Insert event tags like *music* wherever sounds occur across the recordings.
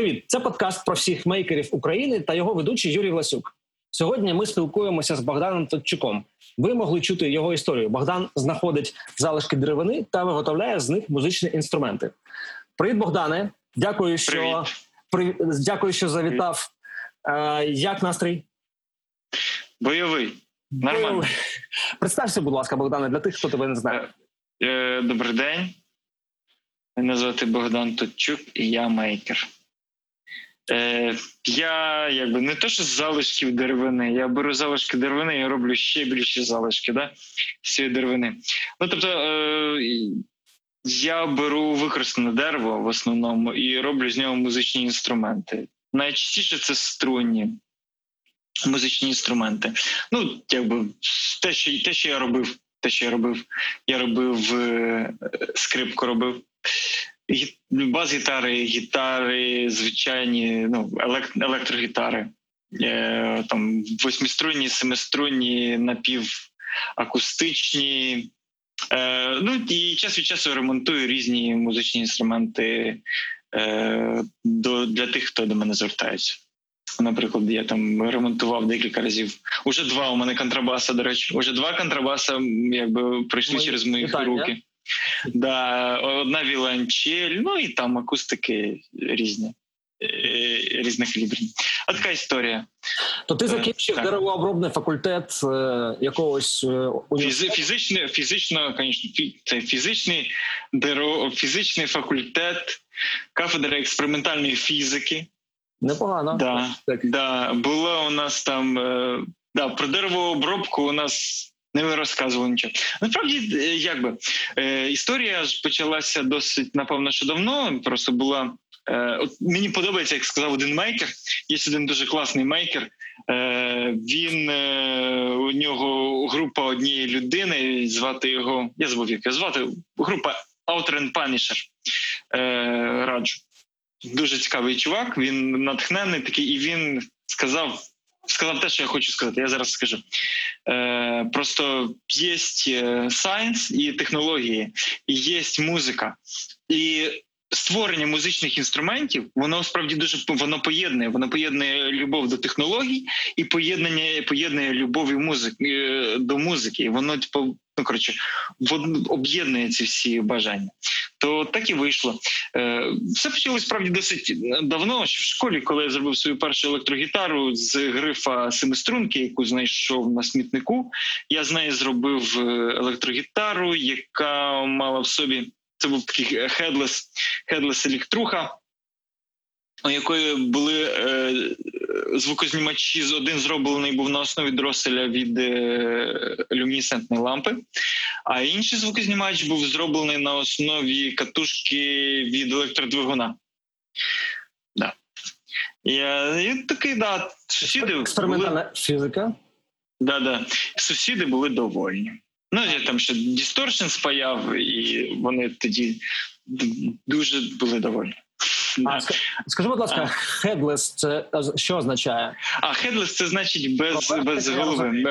Привіт, це подкаст про всіх мейкерів України та його ведучий Юрій Власюк. Сьогодні ми спілкуємося з Богданом Тодчуком. Ви могли чути його історію. Богдан знаходить залишки деревини та виготовляє з них музичні інструменти. Привіт, Богдане! Дякую, що Привіт. дякую, що завітав. Е, Як настрій? Бойовий. Нормально. Бойовий. Представся, будь ласка, Богдане, для тих, хто тебе не знає. Е, е, добрий день. Мене звати Богдан Тодчук і я мейкер. Е, Я якби не те, що з залишків деревини, я беру залишки деревини і роблю ще більші залишки да, з цієї деревини. Ну тобто е, я беру використане дерево в основному і роблю з нього музичні інструменти. Найчастіше це струнні музичні інструменти. Ну, якби те, що те, що я робив, те, що я робив, я робив е, скрипку робив бас-гітари, гітари, звичайні, ну, електрогітари, е, там восьмиструнні, семиструнні, напівакустичні. Е, Ну і час від часу ремонтую різні музичні інструменти е, до, для тих, хто до мене звертається. Наприклад, я там ремонтував декілька разів. Уже два у мене контрабаса, до речі, уже два контрабаса якби пройшли Мої через мої руки. Да, Одна віланчель, ну і там акустики різні, е, різних калібрів. А така історія. То ти е, закінчив так. деревообробний факультет е, якогось університету? Фізичний, фізично, звісно, це фізичний дерево, фізичний факультет, кафедра експериментальної фізики. Непогано. Да, так. Да, Було у нас там да, про деревообробку у нас не розказували нічого. Насправді, е, якби е, історія ж почалася досить напевно, що давно. Просто була е, от мені подобається, як сказав один мейкер. Є один дуже класний мейкер. Він у нього група однієї людини. Звати його. Я забув як його звати. Група Outer and Punisher. Раджу. Дуже цікавий чувак. Він натхнений такий, і він сказав сказав те, що я хочу сказати. Я зараз скажу. Е, Просто є сайенс і технології, і є музика. І створення музичних інструментів воно справді дуже воно поєднує. Воно поєднує любов до технологій і поєднання поєднує любов і музик е, до музики. Воно типу, ну коротше об'єднує ці всі бажання. То так і вийшло. Е, все почалось справді досить давно. В школі, коли я зробив свою першу електрогітару з грифа семиструнки, яку знайшов на смітнику, я з неї зробив е, електрогітару, яка мала в собі це був такий headless, headless електруха, у якої були е, звукознімачі один зроблений був на основі дроселя від е, люмінесцентної лампи, а інший звукознімач був зроблений на основі катушки від електродвигуна. Да. Я, і такий, да, сусіди Експериментальна були... фізика. Да, да. Сусіди були довольні. Ну, я там ще Distortion спаяв, і вони тоді дуже були доволі. А, Скажи, будь ласка, headless це що означає? А headless це значить без без голови,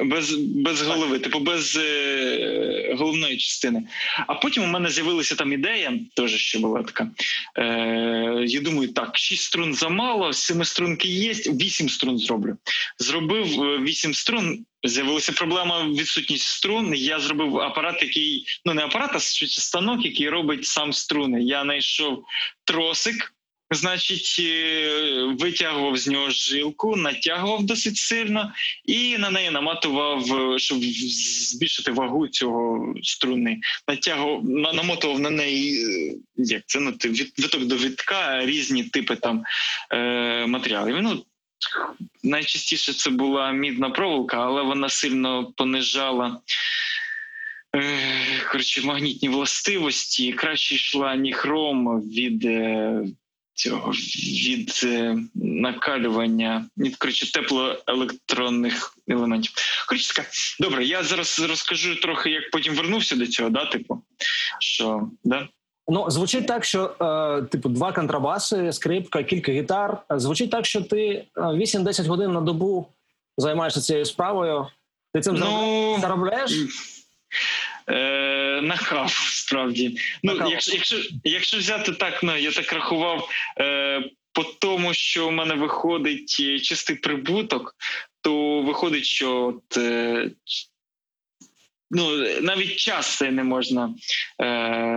без без голови, типу без е, головної частини. А потім у мене з'явилася там ідея, теж ще була така. Е, Я думаю, так, шість струн замало, семи струнки є, вісім струн зроблю. Зробив е, вісім струн. З'явилася проблема відсутність струн. Я зробив апарат, який ну не апарат, а станок, який робить сам струни. Я знайшов тросик. Значить, е, витягував з нього жилку, натягував досить сильно і на неї наматував, е, щоб збільшити вагу цього струни. Натягував, намотував на неї е, як це ну, від, виток до витка різні типи там е, матеріалів. Ну, Найчастіше це була мідна проволока, але вона сильно понижала. Коротше, магнітні властивості, краще йшла ніхром від цього від е, накалювання від коротше, теплоелектронних елементів. Коротше, добре, я зараз розкажу трохи, як потім вернувся до цього, да, типу, що да. Ну, звучить так, що е, типу два контрабаси, скрипка, кілька гітар. Звучить так, що ти 8-10 е, годин на добу займаєшся цією справою. Ти цим ну, заробляєш? Е, Нахав, справді. Ну, Якщо якщо, якщо взяти так, ну я так рахував, е, по тому, що в мене виходить е, чистий прибуток, то виходить, що от, е, ну, навіть час це не можна е,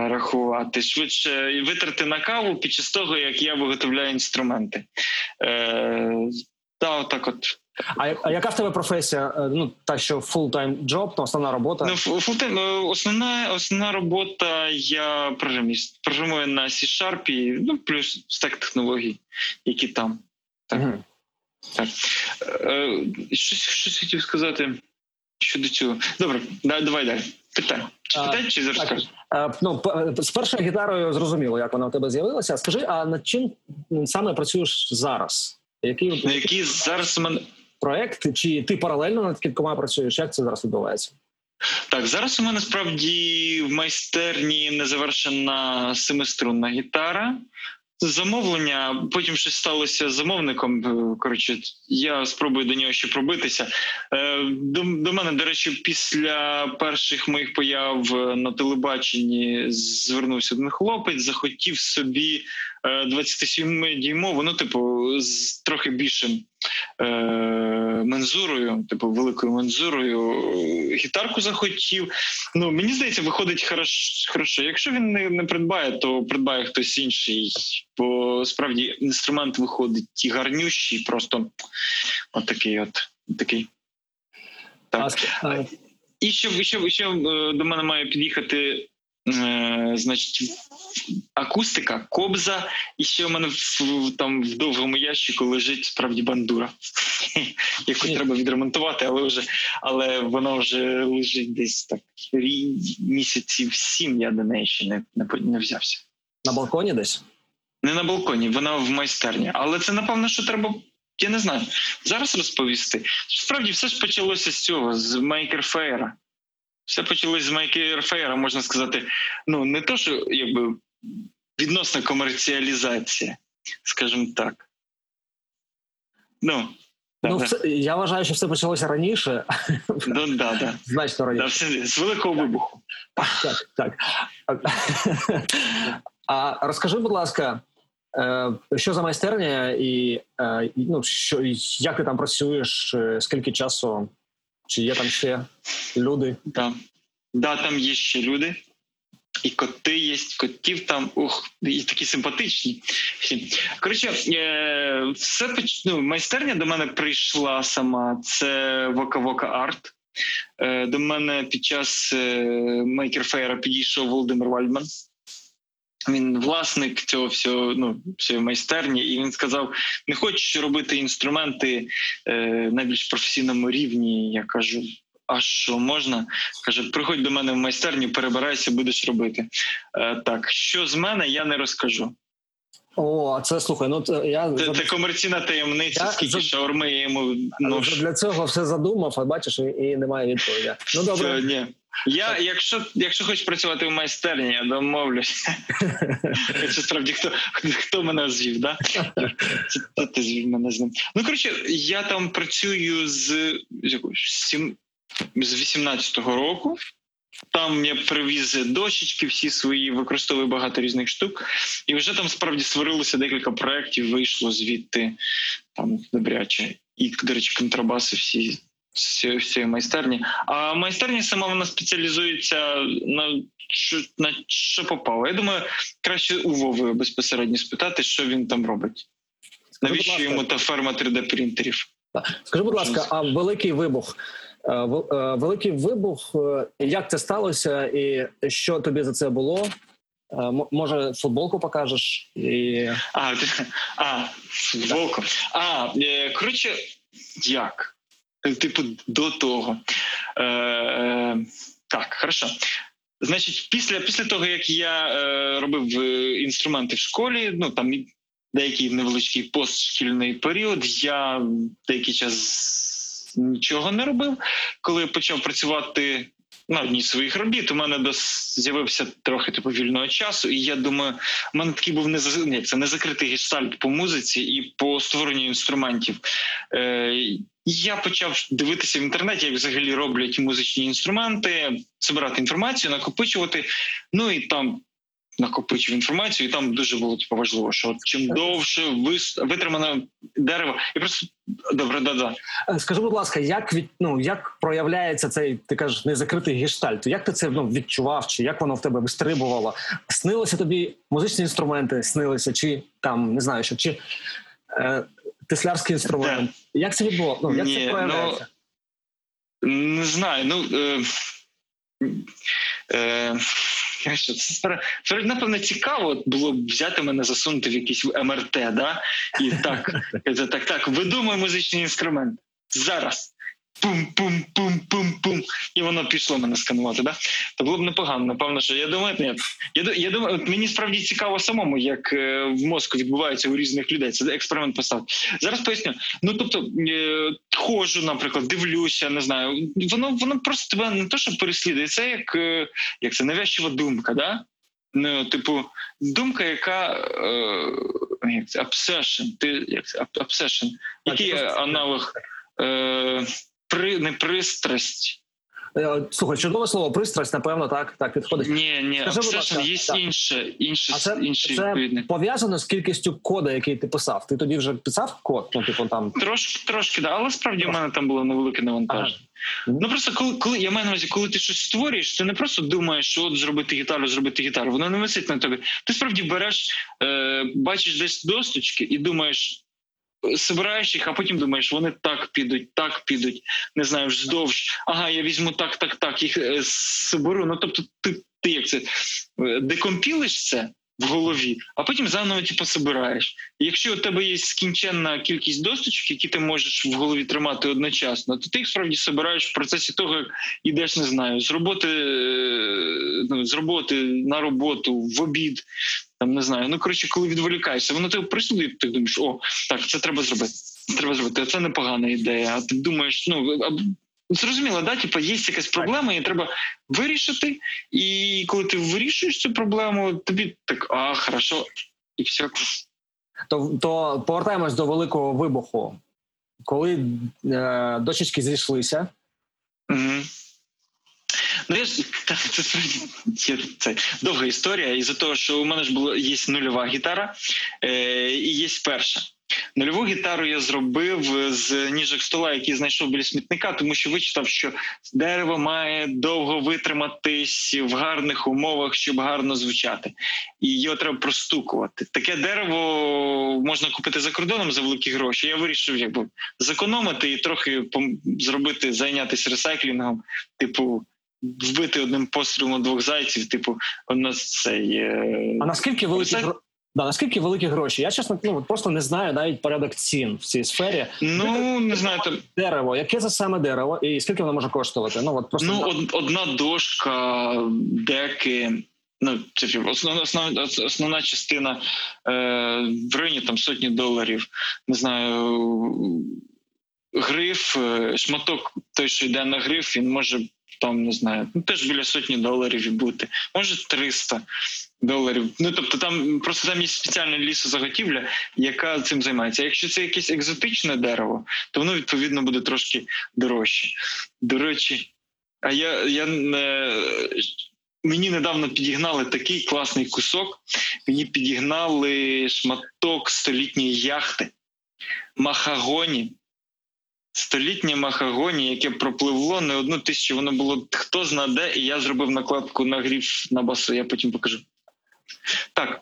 рахувати. Швидше витрати на каву під час того, як я виготовляю інструменти. Е, та, отак от. А, а яка в тебе професія? Е, Ну та що full-time job, ну, основна робота? Ну, full-time, основна, основна робота я програміст. Програмую на C-Sharp, ну, плюс стек технологій, які там. Так. Мгм. Е, щось, щось хотів сказати щодо цього. Добре, да, давай далі. Питай. Чи А, чи зараз так. Е, Ну, з першою гітарою зрозуміло, як вона у тебе з'явилася. Скажи, а над чим саме працюєш зараз? Який На які зараз у мене. Проект? Чи ти паралельно над кількома працюєш? Як це зараз відбувається? Так, зараз у мене справді в майстерні незавершена семиструнна гітара. Замовлення, потім щось сталося з замовником. е, Коротше, я спробую до нього ще пробитися. Е, До, до мене, до речі, після перших моїх появ на телебаченні звернувся один хлопець, захотів собі 27-дюймову, ну, типу, з трохи більшим е, мензурою, типу, великою мензурою, е, гітарку захотів. Ну, мені здається, виходить хорош, хорошо. Якщо він не, не придбає, то придбає хтось інший. Бо справді інструмент виходить і гарнющий, просто от такий от такий. Так. А, е, І ще, ще, ще е, до мене має під'їхати. Е, значить, акустика, кобза, і ще у мене в, там в довгому ящику лежить справді бандура, *laughs* яку треба відремонтувати, але вже але вона вже лежить десь так місяців сім. Я до неї ще не, не, не взявся. на балконі десь? Не на балконі, вона в майстерні. Але це напевно, що треба. Я не знаю зараз розповісти. Справді все ж почалося з цього, з Мейкерфейра. Все почалося з Мейкерфейра, можна сказати. Ну не то, що якби відносна комерціалізація, скажімо так. Ну, да, Ну, да. все, я вважаю, що все почалося раніше, Ну, да, да. значно Да, все, з великого вибуху. Так, так. А розкажи, будь ласка, е, що за майстерня і е, ну, що, як ти там працюєш, е, скільки часу, чи є там ще люди? Да. да, там є ще люди. І коти є, котів там ух, і такі симпатичні. Коротше, е, все поч- ну, майстерня до мене прийшла сама. Це Вока-Вока Арт. Е, до мене під час е, Мейкерфейра підійшов Володимир Вальдман. Він власник цього всього, ну, всієї майстерні, і він сказав: не хочеш робити інструменти е, на більш професійному рівні. Я кажу, а що можна? Каже, приходь до мене в майстерню, перебирайся, будеш робити. Е, так, що з мене, я не розкажу. О, це слухай. Ну це я Це, це комерційна таємниця, Я скільки за- шаурми я йому ношу. для цього все задумав, а бачиш, і, і немає відповіді. Ну добре. Це, ні. Я, якщо, якщо хочеш працювати в майстерні, я домовлюся. Це *laughs* справді хто, хто мене звів, да? Це, ти звів мене з ним. Ну, коротше, я там працюю з, з 18-го року. Там я привіз дощечки, всі свої використовую багато різних штук, і вже там справді створилося декілька проєктів, вийшло звідти там добряче. І, до речі, контрабаси всі з цієї- майстерні. А майстерня сама вона спеціалізується на що, на що попало. Я думаю, краще у Вови безпосередньо спитати, що він там робить. Навіщо йому та ферма 3D-принтерів? Скажи, будь ласка, а великий вибух? Е, е, Великий вибух, е, як це сталося, і що тобі за це було? Може, футболку покажеш? І... А, а футболку. А, коротше, як? Е, Типу, до того. Е, е, так, хорошо. Значить, після, після того, як я е, робив е, інструменти в школі, ну там деякий невеличкий постшкільний період, я деякий час нічого не робив. Коли почав працювати на одній з своїх робіт, у мене дос- з'явився трохи типу вільного часу, і я думаю, у мене такий був не ні, це не закритий гештальт по музиці і по створенню інструментів. Е, я почав дивитися в інтернеті, як взагалі роблять музичні інструменти, збирати інформацію, накопичувати. Ну і там накопичив інформацію, і там дуже було типу, важливо, що чим довше витримане дерево, і просто добре, да, да. Е, скажи, будь ласка, як від ну як проявляється цей ти кажеш незакритий гештальт? Як ти це ну, відчував? Чи як воно в тебе вистрибувало? Снилися тобі музичні інструменти? Снилися, чи там не знаю, що чи е, теслярський інструмент? Да. Як це відбуло? Ну як Ні, це проявляється? Ну, не знаю. Ну е, е, що це напевно цікаво було б взяти мене засунути в якийсь МРТ, да? І так, *laughs* так, так, видумай музичний інструмент. Зараз пум-пум-пум-пум-пум, і воно пішло мене сканувати. Да? То було б непогано. Напевно, що я думаю, ні. Я я думаю, от мені справді цікаво самому, як е, в мозку відбувається у різних людей. Це експеримент постав. Зараз поясню. Ну тобто е, ходжу, наприклад, дивлюся, не знаю. Воно воно просто тебе не то, що переслідує, це як е, як це навязчива думка. Да? Ну, типу, думка, яка е, як це, obsession, ти як це, obsession. Який аналог? Е, при не пристрасть. Е, слухай, чудове слово пристрасть, напевно, так так підходить. Ні, ні, Скажи, є так. інше, інше, а це, інший це пов'язано з кількістю кода, який ти писав. Ти тоді вже писав код? Ну, типу там трошки, трошки, да, але справді в мене там було невелике навантаження. Ага. Ну просто коли коли я маю на увазі, коли ти щось створюєш, ти не просто думаєш, що от зробити гітару, зробити гітару. Воно не висить на тобі. Ти справді береш, е, бачиш десь досточки і думаєш збираєш їх, а потім думаєш, вони так підуть, так підуть, не знаю, вздовж. Ага, я візьму так, так, так, їх зберу. Е, ну тобто, ти ти як це е, декомпілиш це в голові, а потім заново типу, собираєш. якщо у тебе є скінченна кількість досточок, які ти можеш в голові тримати одночасно, то ти їх справді собираєш в процесі того, як йдеш, не знаю, з роботи е, ну, з роботи на роботу, в обід. Там не знаю, ну коротше, коли відволікаєшся, воно тебе присудить, ти думаєш, о, так, це треба зробити. Треба зробити. Це непогана ідея. А ти думаєш, ну Зрозуміло, да, типу, є якась проблема, і треба вирішити. І коли ти вирішуєш цю проблему, тобі так а хорошо, і все. То то повертаємось до великого вибуху, коли е, дочечки зійшлися. Угу. Ну я ж так, це справді це довга історія. Із за того, що у мене ж було є нульова гітара е, і є перша. Нульову гітару я зробив з ніжок стола, який знайшов біля смітника, тому що вичитав, що дерево має довго витриматись в гарних умовах, щоб гарно звучати, і його треба простукувати. Таке дерево можна купити за кордоном за великі гроші. Я вирішив, якби зекономити і трохи зробити, зайнятися ресайклінгом, типу. Вбити одним пострілом двох зайців, типу, у нас цей. А наскільки великий Да, наскільки великі гроші? Я чесно ну, просто не знаю навіть порядок цін в цій сфері. Ну не знаю там дерево. Яке це саме дерево, і скільки воно може коштувати? Ну от просто ну од, одна дошка, деки. Ну, це основна основна, основна частина е, в районі там сотні доларів. Не знаю, гриф, е, шматок той, що йде на гриф, він може там не знаю, ну теж біля сотні доларів бути, може 300 доларів. Ну тобто, там просто там є спеціальна лісозаготівля, яка цим займається. Якщо це якесь екзотичне дерево, то воно відповідно буде трошки дорожче. До речі, а я я не. Мені недавно підігнали такий класний кусок. Мені підігнали шматок столітньої яхти Махагоні столітнє махагоні, яке пропливло не одну тисячу. Воно було хто зна де, і я зробив накладку на гриф на басу. Я потім покажу. Так.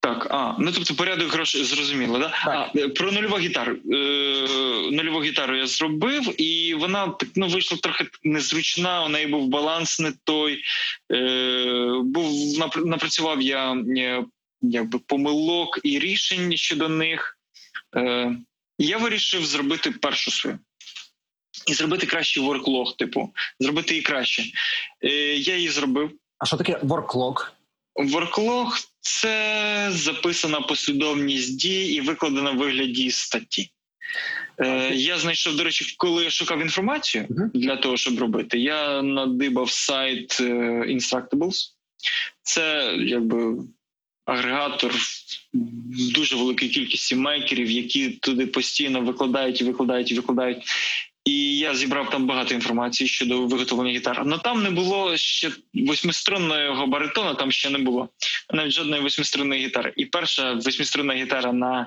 Так, а ну тобто порядок грошей зрозуміло, да? А, е, про нульову гітару. Е, Нульову гітару я зробив, і вона так ну вийшла трохи незручна. У неї був баланс не той. Е, Був напрацював я е, якби помилок і рішень щодо них. Е, я вирішив зробити першу свою. І зробити кращий ворклог, типу, зробити її краще. Е, Я її зробив. А що таке ворклог? Ворклог це записана послідовність дій і викладена в вигляді статті. Е, Я знайшов, до речі, коли я шукав інформацію uh-huh. для того, щоб робити, я надибав сайт е, Instructables. Це якби агрегатор дуже великої кількості мейкерів, які туди постійно викладають і викладають і викладають. І я зібрав там багато інформації щодо виготовлення гітар. Але там не було ще восьмиструнного баритона, там ще не було навіть жодної восьмиструнної гітари. І перша восьмиструнна гітара на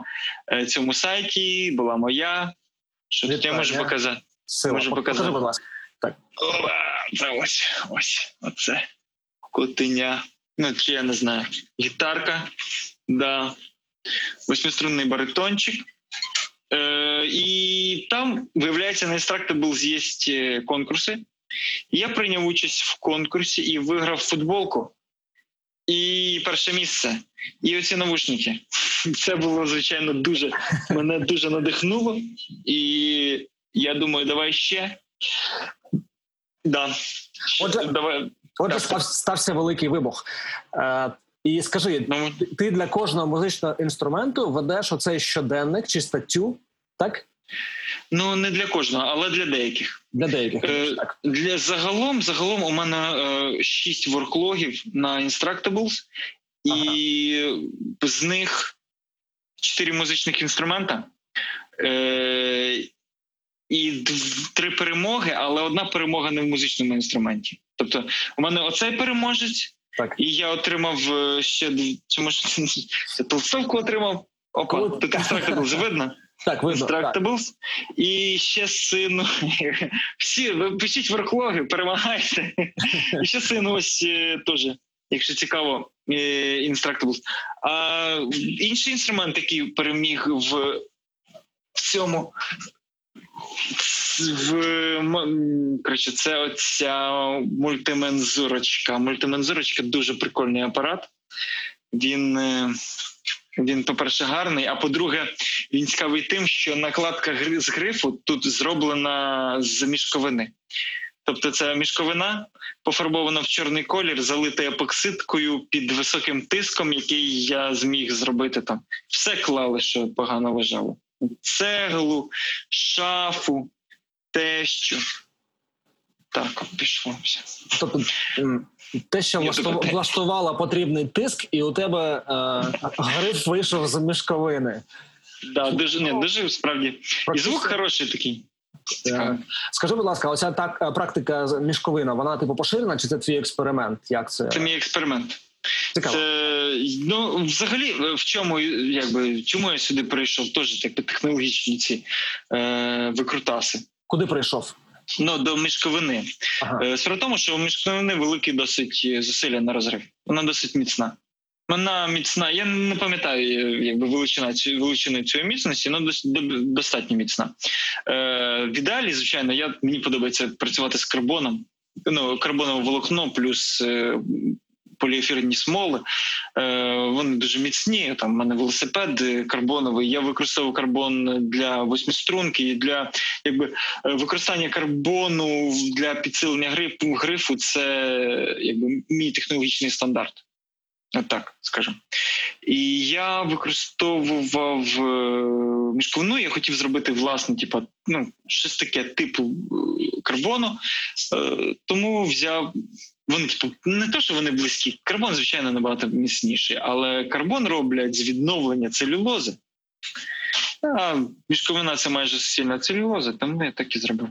е, цьому сайті була моя. Що тут я можу показати? Сила. Можу Покажи, будь ласка. Опа, Це ось, ось, оце. Котеня. Ну, чи я не знаю. Гітарка, да. Восьмиструнний баритончик. Е, і там, виявляється, на Instructables є е, конкурси. Я прийняв участь в конкурсі і виграв футболку. І перше місце. І оці навушники. *laughs* Це було, звичайно, дуже мене дуже надихнуло. І я думаю, давай ще. Да. Отже, давай. Отже, стався великий вибух. Е, і скажи, ти- для кожного музичного інструменту ведеш оцей щоденник чи статтю, так? ну не для кожного, але для деяких. Для деяких. Е, так. Для загалом, загалом у мене е, шість ворклогів на Instructables, і з них чотири музичних інструмента. Е, і три перемоги, але одна перемога не в музичному інструменті. Тобто, у мене оцей переможець, Так. і я отримав е, ще чи може *laughs* толстовку отримав. Опа, Коли- тут Instructables видно. *laughs* Так, видно. Так. І ще сину. *laughs* Всі пишіть ворклоги, перемагайте. І ще сину ось е, теж, якщо цікаво, е, Instructables. А інший інструмент, який переміг в цьому. В коротше, це оця мультимензурочка. Мультимензурочка дуже прикольний апарат. Він, е, він, по-перше, гарний, а по-друге, він цікавий тим, що накладка з грифу тут зроблена з мішковини. Тобто, це мішковина пофарбована в чорний колір, залита епоксидкою під високим тиском, який я зміг зробити там. Все клали, що погано вважало. Цеглу, шафу, тещу. Так, пішло все. Тобто, те, що Я влашту- тебе- влаштувало потрібний тиск, і у тебе е, гриф вийшов з мішковини. Да, дуже, не, дуже справді. І звук хороший такий. Е, Скажи, будь ласка, оця так е, практика мішковина, вона типу поширена, чи це твій експеримент? Як це Це мій експеримент. Цікаво? Це ну взагалі в чому якби чому я сюди прийшов? Теж так технологічні ці е, викрутаси. Куди прийшов? Ну до мішковини. Ага. Е, Справа в тому, що у мішковини великі досить е, зусилля на розрив. Вона досить міцна. Вона міцна. Я не пам'ятаю, е, якби величина величини цієї міцності, але достатньо міцна. Е, в ідеалі, звичайно, мені подобається працювати з карбоном. Ну, карбонове волокно плюс е, поліефірні смоли. Е, вони дуже міцні. Там в мене велосипед карбоновий. Я використовую карбон для восьмиструнки і для якби е, використання карбону для підсилення грифу, грифу це якби мій технологічний стандарт. Так скажемо. І я використовував е, мішковину, я хотів зробити власне, типу, ну, щось таке типу карбону. Тому взяв. Вони, типу, не то, що вони близькі. Карбон, звичайно, набагато міцніший, але карбон роблять з відновлення целюлози. А мішковина це майже суцільна целюлоза, тому я так і зробив.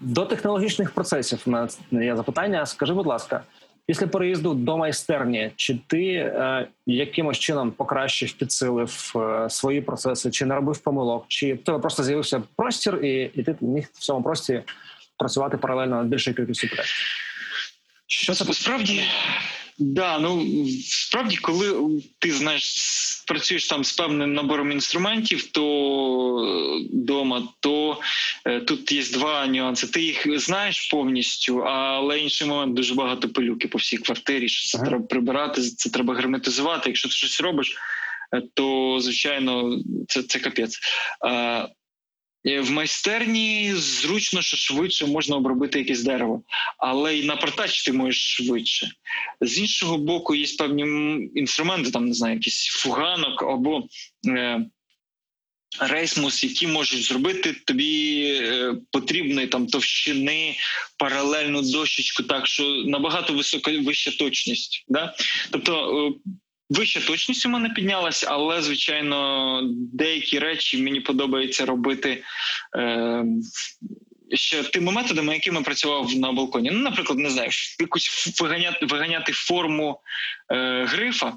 До технологічних процесів мене є запитання. Скажи, будь ласка, після переїзду до майстерні, чи ти е, якимось чином покращив, підсилив е, свої процеси, чи не робив помилок, чи в тебе просто з'явився простір, і, і ти міг в цьому просторі працювати паралельно над більшою кількістю проєктів? Що це Справді, да, ну справді, коли ти знаєш, працюєш там з певним набором інструментів, то вдома, то е, тут є два нюанси. Ти їх знаєш повністю, але інший момент дуже багато пилюки по всій квартирі. Що це Ага. треба прибирати, це треба герметизувати. Якщо ти щось робиш, е, то звичайно це, це капець. Е, в майстерні зручно, що швидше можна обробити якесь дерево але й напортачити можеш швидше. З іншого боку, є певні інструменти, там не знаю, якийсь фуганок або е, рейсмус, які можуть зробити тобі е, потрібної там товщини, паралельну дощечку, так що набагато висока вища точність. Да? Тобто. Е, Вища точність у мене піднялась, але звичайно, деякі речі мені подобається робити е, ще тими методами, якими працював на балконі. Ну, наприклад, не знаю, якусь виганяти виганяти форму е, грифа.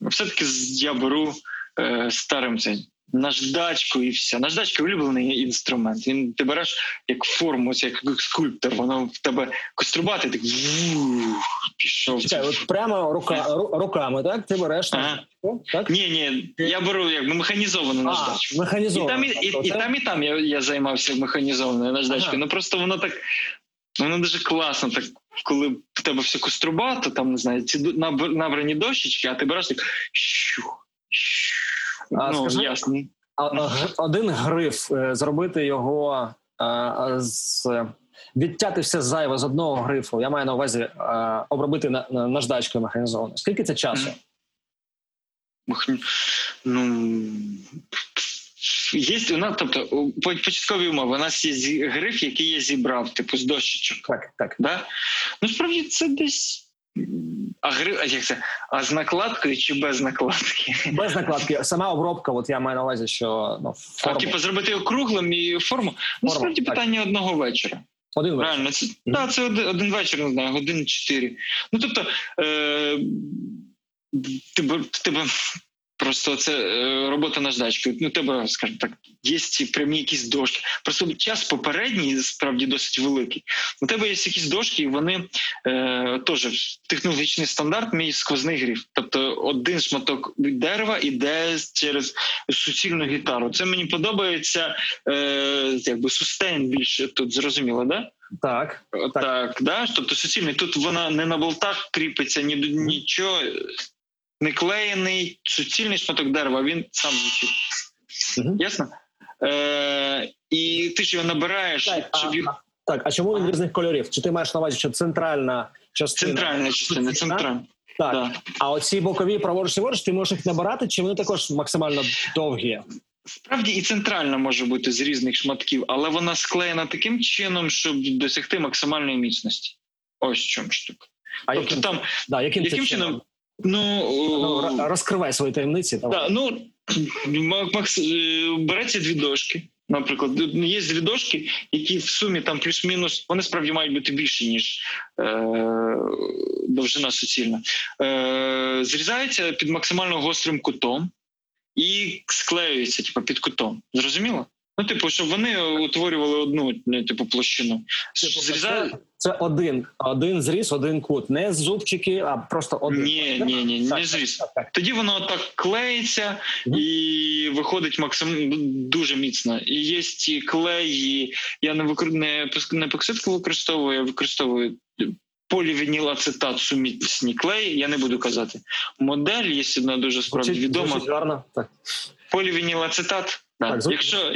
Все-таки я беру е, старим цей наждачку і все. Наждачка улюблений інструмент. Він ти береш як форму, як скульптор, воно в тебе кострубати, так пішов. Чекай, от прямо рука, руками, так? Ти береш ага. так? Ні, ні, я беру як механізовану наждачку. Механізовану. І там, і, і, і там, і там я я займався механізованою наждачкою. Ага. Ну просто воно так. Воно дуже класно, так коли в тебе все кострубато, там не знаю, ці набрані дощечки, а ти береш так. Щух, щух. А, ну, скажи, ясно. Один гриф е, зробити його е, з відтяти все зайве з одного грифу. Я маю на увазі е, обробити наждачкою механізованою. Скільки це часу? Ну Є у нас, тобто початкові умови. У нас є гриф, який я зібрав, типу з дощечок. Так, так. Да? Ну справді це десь а гри, а як це? А з накладкою чи без накладки? Без накладки. Сама обробка, от я маю на увазі, що ну, форму. А, типу, зробити округлим і форму. Ну, справді питання одного вечора. Один вечір. Правильно, це, mm-hmm. та, це один, один вечір, не знаю, годин чотири. Ну тобто, е, тебе, тебе Просто це е, робота наждачкою. Ну, тебе, скажімо так, є ці прямі якісь дошки. Просто час попередній справді досить великий. У тебе є якісь дошки, і вони е, теж технологічний стандарт, мій сквозний гриф. Тобто один шматок дерева іде через суцільну гітару. Це мені подобається, е, якби сустейн більше тут зрозуміло, да? Так, так, так да? тобто суцільний. Тут вона не на болтах кріпиться, ні нічого не клеєний суцільний шматок дерева, він сам звучить. Угу. Ясно? Е, І ти ж його набираєш, так, щоб а, їх... Так, а чому він різних кольорів? Чи ти маєш на увазі, що центральна частина? Центральна частина, центральна. Так. Да. А оці бокові праворуч ліворуч, ти можеш їх набирати, чи вони також максимально довгі? Справді і центральна може бути з різних шматків, але вона склеєна таким чином, щоб досягти максимальної міцності. Ось в чому штука. А тобто яким, там да, яким, яким чином? Ну, ну розкривай свої таємниці. Так, ну Макс е, береться дві дошки. Наприклад, є дві дошки, які в сумі там плюс-мінус, вони справді мають бути більші, ніж е, довжина суцільна. Е, Зрізаються під максимально гострим кутом і склеюються типу, під кутом. Зрозуміло? Ну, типу, щоб вони утворювали одну типу площину. Типу, Зрізають... Це один один зріз, один кут, не зубчики, а просто один. Ні, ні, ні, не зріз. Так, так. Тоді воно так клеїться mm-hmm. і виходить максимально дуже міцно. І є ті клеї. Я не викр... не, не покситку використовую, я використовую полівінілацетат сумісні клеї. Я не буду казати. Модель є одна дуже справді відома. Гарно. Так. Полівінілацетат. Так, Якщо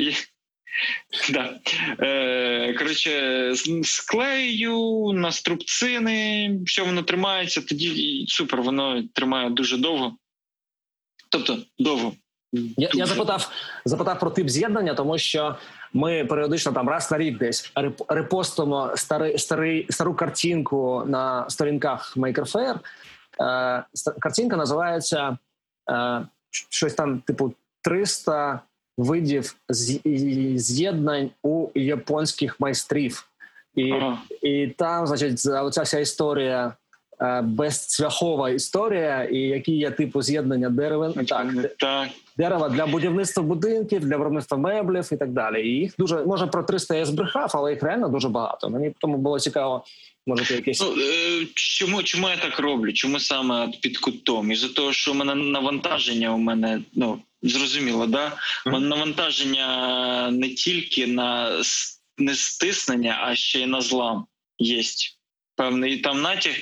*laughs* Да. Е, Коротше, склею на струбцини, що воно тримається, тоді супер, воно тримає дуже довго. Тобто довго. Я я запитав запитав про тип з'єднання, тому що ми періодично там раз на рік десь репостимо старий, старий, стару картинку на сторінках Maker Е, Картинка називається е, щось там, типу, 300 видів з'єднань у японських майстрів, і ага. і там, значить, оця вся історія. Е, безцвяхова історія, і які є типу з'єднання деревин так, так дерева для будівництва будинків, для виробництва меблів і так далі. І їх дуже може про 300 я збрехав, але їх реально дуже багато. Мені тому було цікаво. Може, якесь ну, е, чому чому я так роблю? Чому саме під кутом? Із за того, що у мене навантаження у мене ну Зрозуміло, да mm-hmm. навантаження не тільки на не стиснення, а ще й на злам є певний там натяг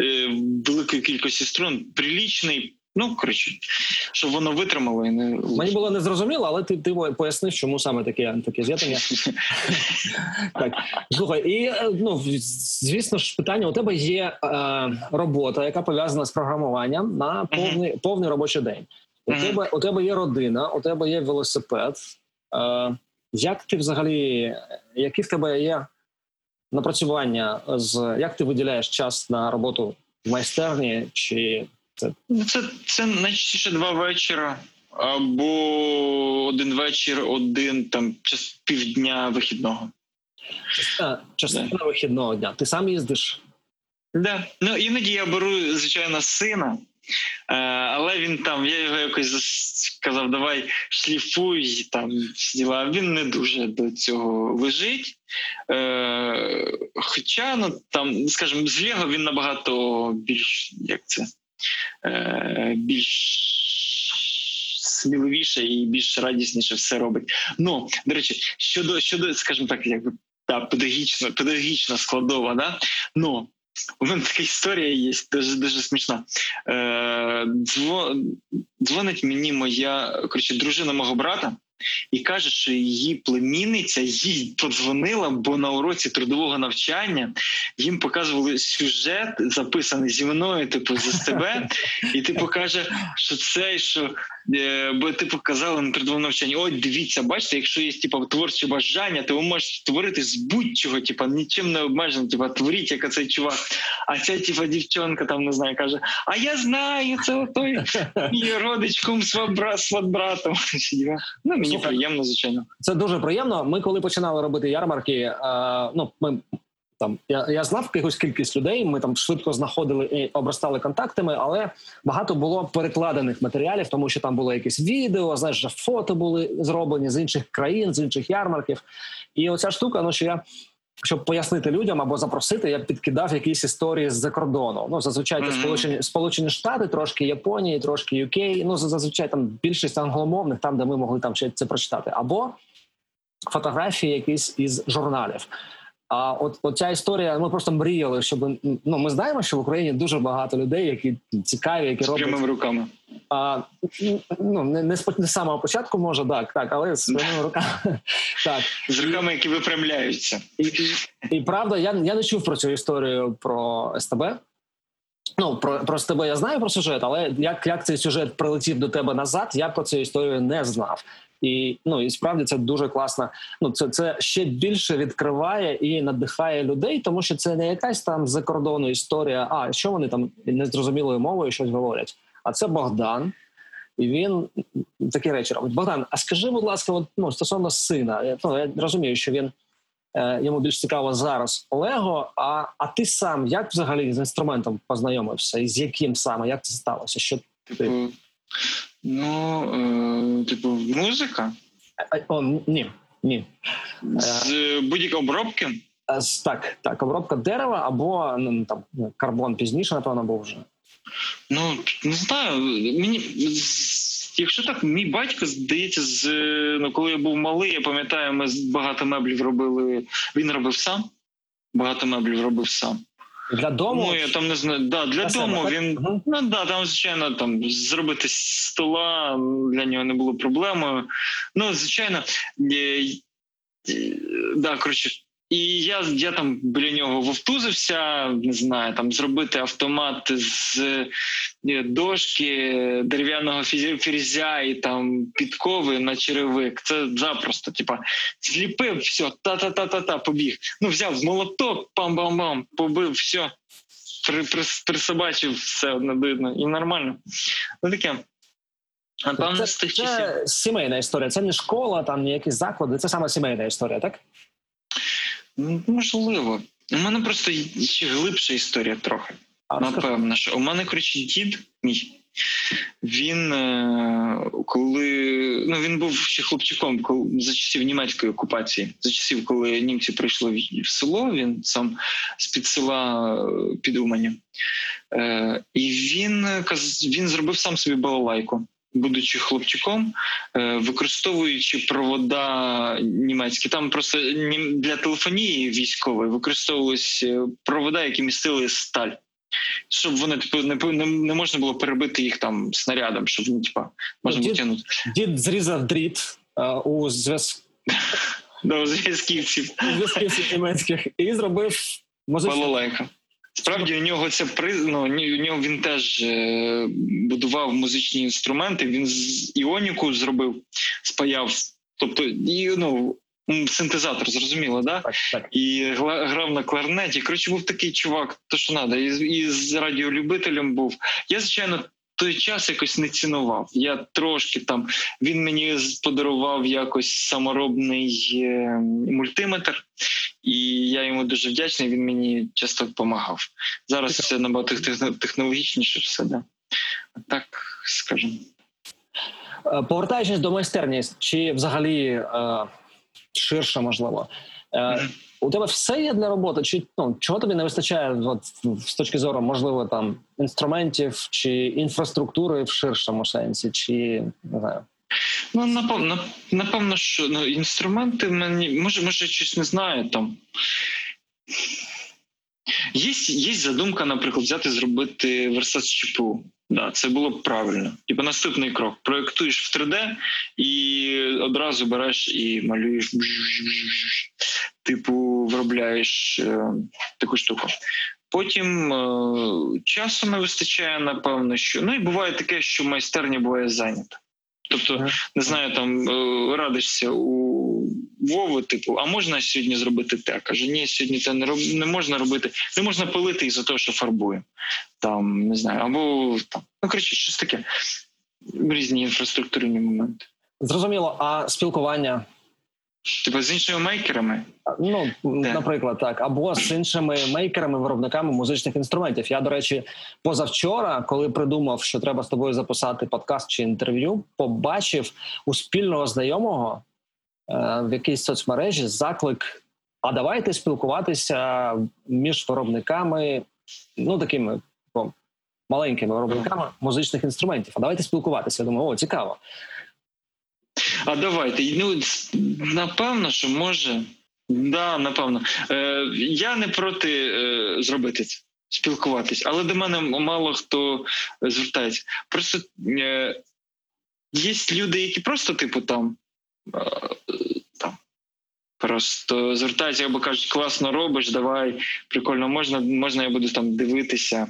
е, великої кількості струн, прилічний. Ну коротше, щоб воно витримало і не мені було незрозуміло, але ти ти пояснив, чому саме таке таке з'єднання. *laughs* так слухай, і е, ну звісно ж, питання у тебе є е, робота, яка пов'язана з програмуванням на повний повний робочий день. У тебе у тебе є родина, у тебе є велосипед. Е, Як ти взагалі, які в тебе є напрацювання з як ти виділяєш час на роботу в майстерні чи Це Ну, це, це найчастіше два вечора. Або один вечір, один там час півдня вихідного. частина, частина вихідного дня. Ти сам їздиш? Да. Ну іноді я беру, звичайно, сина, е, але він там, я його якось сказав, давай шліфуй там діла. Він не дуже до цього лежить. Е, хоча, ну там, скажімо, з Лего він набагато більш як це більш сміливіше і більш радісніше все робить. Ну, до речі, щодо, щодо скажімо так, якби та педагогічна, педагогічна складова, да? ну. У мене така історія є, дуже дуже смішна. Е, дзвонить мені моя коротше, дружина мого брата і каже, що її племінниця їй подзвонила, бо на уроці трудового навчання їм показували сюжет, записаний зі мною, типу, з СТБ, *laughs* і типу каже, що це, що е, бо типу казали на трудовому навчанні: ой, дивіться, бачите, якщо є типу, творче бажання, то ви можете творити з будь-чого, типу, нічим не обмежено, типу, творіть, як цей чувак. А ця типу, дівчонка там не знаю, каже: А я знаю, це той мій *laughs* родич, кум сват сватбратом. *laughs* Ну мені Слухай, приємно, звичайно. Це дуже приємно. Ми коли починали робити ярмарки, е, ну ми там я, я знав якусь кількість людей. Ми там швидко знаходили і обростали контактами, але багато було перекладених матеріалів, тому що там було якісь відео, знаєш, фото були зроблені з інших країн, з інших ярмарків. І оця штука, ну що я. Щоб пояснити людям або запросити, я підкидав якісь історії з-за кордону. Ну зазвичай це сполучені сполучені штати, трошки Японії, трошки UK, Ну зазвичай там більшість англомовних, там де ми могли там ще це прочитати, або фотографії якісь із журналів. А от, от ця історія, ми просто мріяли, щоб ну ми знаємо, що в Україні дуже багато людей, які цікаві, які З роблять прямими руками. а, ну не, не з не з самого початку, може так, так, але з своїми руками. *laughs* Так З руками, які випрямляються. і, і, і правда, я, я не чув про цю історію про СТБ. Ну, про, про СТБ я знаю про сюжет, але як, як цей сюжет прилетів до тебе назад, я про цю історію не знав. І ну і справді це дуже класно. Ну це, це ще більше відкриває і надихає людей, тому що це не якась там за кордону історія. А що вони там незрозумілою мовою щось говорять? А це Богдан, і він такі речі робить. Богдан, а скажи, будь ласка, от, ну, стосовно сина, я, ну, я розумію, що він е, йому більш цікаво зараз Олего. А, а ти сам як взагалі з інструментом познайомився? І з яким саме? Як це сталося? Що Типу, ну, е, типу, музика О, ні, ні. з будь-якої обробки. Е, з- Так, так, обробка дерева або ну, там карбон пізніше, напевно, був вже. Ну не знаю. Мені якщо так, мій батько здається, з ну коли я був малий, я пам'ятаю, ми багато меблів робили. Він робив сам. Багато меблів робив сам. Для дому. Ну я там не знаю. Да, для Для дому себе, він угу. ну да, там звичайно там зробити стола для нього не було проблемою. Ну звичайно, е, е, да, коротше. І я я там біля нього вовтузився, не знаю, там зробити автомат з е, дошки дерев'яного фрізя і там підкови на черевик. Це запросто. Типа зліпив, все, та-та-та-та-та, побіг. Ну, взяв молоток, пам-бам-бам, побив, все, при, при, присобачив все одно видно і нормально. Ну таке. Напевно, це, з тих часів. це сімейна історія. Це не школа, там не якісь заклади. Це саме сімейна історія, так? Ну, Можливо. У мене просто ще глибша історія трохи. А. Напевно, що у мене коротше дід мій. Він е, коли ну він був ще хлопчиком, коли за часів німецької окупації, за часів, коли німці прийшли в, в село, він сам з під села е, під Умані. Е, і він каз- він зробив сам собі балалайку. Будучи хлопчиком, е, використовуючи провода німецькі, там просто для телефонії військової використовувалися е, провода, які містили сталь щоб вони типу не не, не можна було перебити їх там снарядом, щоб ну, типа можна було тягнути. Дід зрізав дріт е, у зв'язку *laughs* до зв'язківців. зв'язківців німецьких і зробив музичну. Справді у нього це ну, у нього він теж е, будував музичні інструменти. Він з іоніку зробив, спаяв. Тобто, і ну синтезатор, зрозуміло, да? Так, так. І грав на кларнеті. Коротше, був такий чувак, то що треба, і, і з радіолюбителем був. Я, звичайно, той час якось не цінував. Я трошки там він мені подарував якось саморобний е, мультиметр, і я йому дуже вдячний. Він мені часто допомагав. Зараз все набагато технологічніше, все да. так скажемо. Е, повертаючись до майстерні, чи взагалі е, ширше можливо. Е. У тебе все є для роботи? Чи ну чого тобі не вистачає от, з точки зору, можливо, там інструментів чи інфраструктури в ширшому сенсі, чи не знаю? Ну напевно, напевно, що ну, інструменти мені може, може, щось не знаю там. Є є задумка, наприклад, взяти зробити версат з ЧПУ. Да, це було б правильно. Типу наступний крок: проєктуєш в 3D і одразу береш і малюєш, типу, виробляєш е, таку штуку. Потім е, часу не вистачає, напевно, що ну і буває таке, що майстерня буває зайнята. Тобто, не знаю, там е, радишся у Вови, типу, а можна сьогодні зробити те? Каже, ні, сьогодні це не роб... не можна робити, не можна пилити із-за того, що фарбує. Там не знаю, або там ну коротше, щось таке. Різні інфраструктурні моменти. Зрозуміло, а спілкування Типу з іншими мейкерами? Ну Де? наприклад, так, або з іншими мейкерами, виробниками музичних інструментів. Я, до речі, позавчора, коли придумав, що треба з тобою записати подкаст чи інтерв'ю, побачив у спільного знайомого е, в якійсь соцмережі заклик: а давайте спілкуватися між виробниками, ну такими маленькими виробниками музичних інструментів. А давайте спілкуватися. Я думаю, о, цікаво. А давайте. Ну напевно, що може. Да, напевно. Е, Я не проти е, зробити це, спілкуватись, але до мене мало хто звертається. Просто е, є люди, які просто, типу, там. Е, там Просто звертаються або кажуть, класно робиш, давай, прикольно, можна, можна, я буду там дивитися,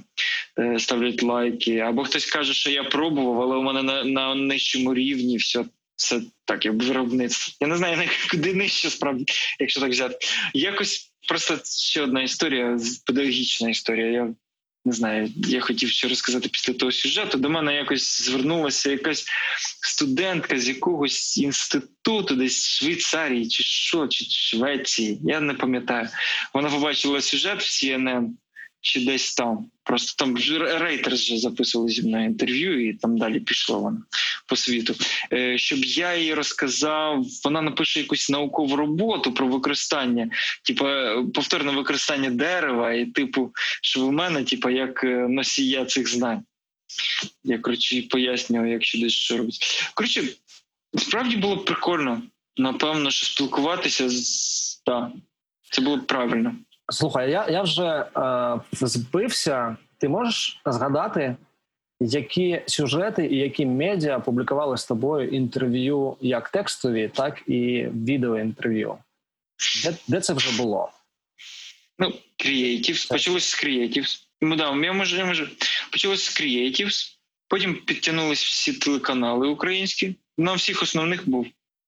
е, ставлять лайки. Або хтось каже, що я пробував, але у мене на на нижчому рівні все це так, як виробництво. Я не знаю, куди нижче справді, якщо так взяти. Якось просто ще одна історія, педагогічна історія. Я не знаю, я хотів ще розказати після того сюжету. До мене якось звернулася якась студентка з якогось інституту, десь Швейцарії, чи що, чи Швеції. Я не пам'ятаю. Вона побачила сюжет в CNN, чи десь там. Просто там Рейтерс вже записували зі мною інтерв'ю, і там далі пішло воно по світу. Е, щоб я їй розказав, вона напише якусь наукову роботу про використання, типу повторне використання дерева, і типу, що в мене, типу, як е, носія цих знань. Я коротше пояснював, якщо десь що робить. Коротше, справді було б прикольно. Напевно, що спілкуватися з так, це було б правильно. Слухай, я я вже е, збився. Ти можеш згадати, які сюжети і які медіа публікували з тобою інтерв'ю як текстові, так і відеоінтерв'ю? Де де це вже було? Ну, Creatives. Почалось з Creatives. Ну, да, я можу, я можу. Почалось з Creatives, потім підтягнулись всі телеканали українські. На всіх основних був.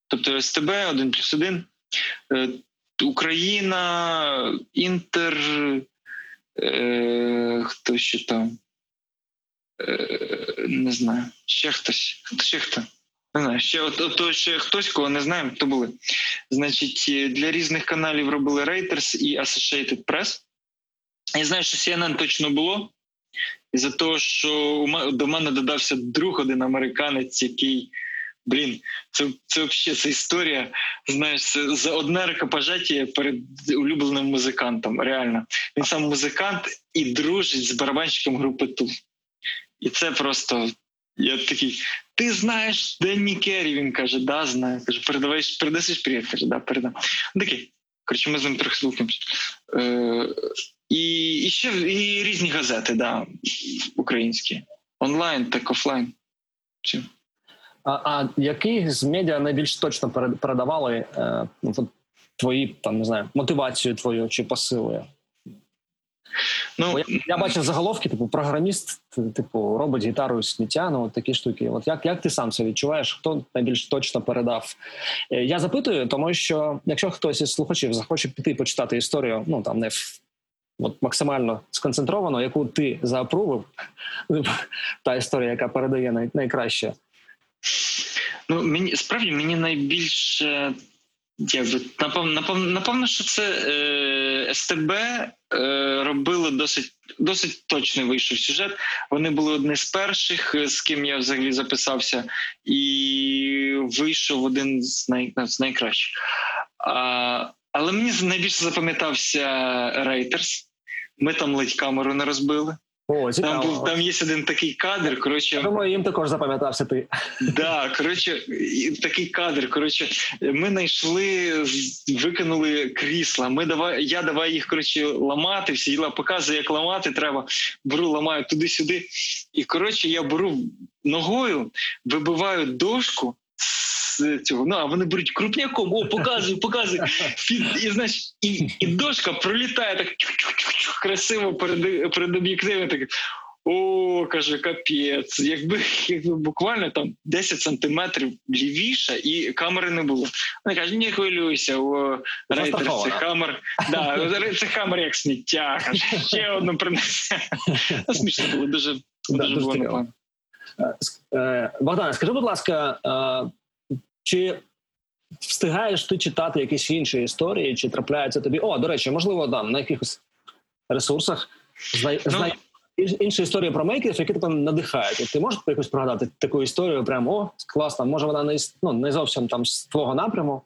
Тобто СТБ, 1 плюс 1. Україна, Інтер, е, хто ще там? Е, Не знаю, ще хтось. Ще хто. Не знаю, ще от, от, ще хтось, кого не знаємо, хто були. Значить, для різних каналів робили Reuters і Associated Press. Я знаю, що CNN точно було. І за того, що до мене додався друг один американець, який Блін, це це взагалі це історія. Знаєш, це за одне рукопожаття перед улюбленим музикантом. Реально, він сам музикант і дружить з барабанщиком групи Ту. І це просто я такий. Ти знаєш Денні Керрі? Він каже, да, знаю. Каже, передавай, передасиш привіт. Каже, да, передам. Такий. Коротше, ми з ним трохи спілкуємося. Е, і і ще і різні газети, да, українські. Онлайн, так офлайн. Все. А а який з медіа найбільш точно передавали е, ну, твої там не знаю мотивацію твою чи посилує? Ну я, я бачив заголовки, типу програміст, типу, робить гітару з сміття, ну такі штуки. От як як ти сам це відчуваєш? Хто найбільш точно передав? Е, я запитую, тому що якщо хтось із слухачів захоче піти почитати історію, ну там не в. От максимально сконцентровано, яку ти заапрувив, *laughs* та історія, яка передає най, найкраще. Ну мені справді мені найбільше якби напевно, напевно, напевно, що це е, СТБ е, робили досить досить точний вийшов сюжет. Вони були одні з перших, з ким я взагалі записався, і вийшов один з най, з найкращих. А, Але мені найбільше запам'ятався Рейтерс. Ми там ледь камеру не розбили. О, Там був там є один такий кадр. Коротше, Я думаю, їм також запам'ятався ти. Да, коротше, такий кадр. Коротше, ми знайшли, викинули крісла. Ми давай, я давай їх коротше ламати. Всі діла показує, як ламати треба. Беру, ламаю туди-сюди. І коротше, я беру ногою, вибиваю дошку цього. Ну а вони беруть крупняком, о, показуй, показуй. І значить, і, і дошка пролітає так красиво перед перед об'єктивом. Так о, каже, капець. Якби якби буквально там 10 сантиметрів лівіше, і камери не було. Вони кажуть, не хвилюйся, о, рейтер це камер. Да, це камер як сміття. Каже, ще одну принесе. *laughs* Смішно було дуже дуже було непогано. Богдане, скажи, будь ласка, чи встигаєш ти читати якісь інші історії, чи трапляються тобі? О, до речі, можливо, там на якихось ресурсах знай, ну, інші історії про мейкерів, які тебе надихають. Ти можеш якось пригадати таку історію? Прямо о, класно, може вона не ну, не зовсім там з твого напряму,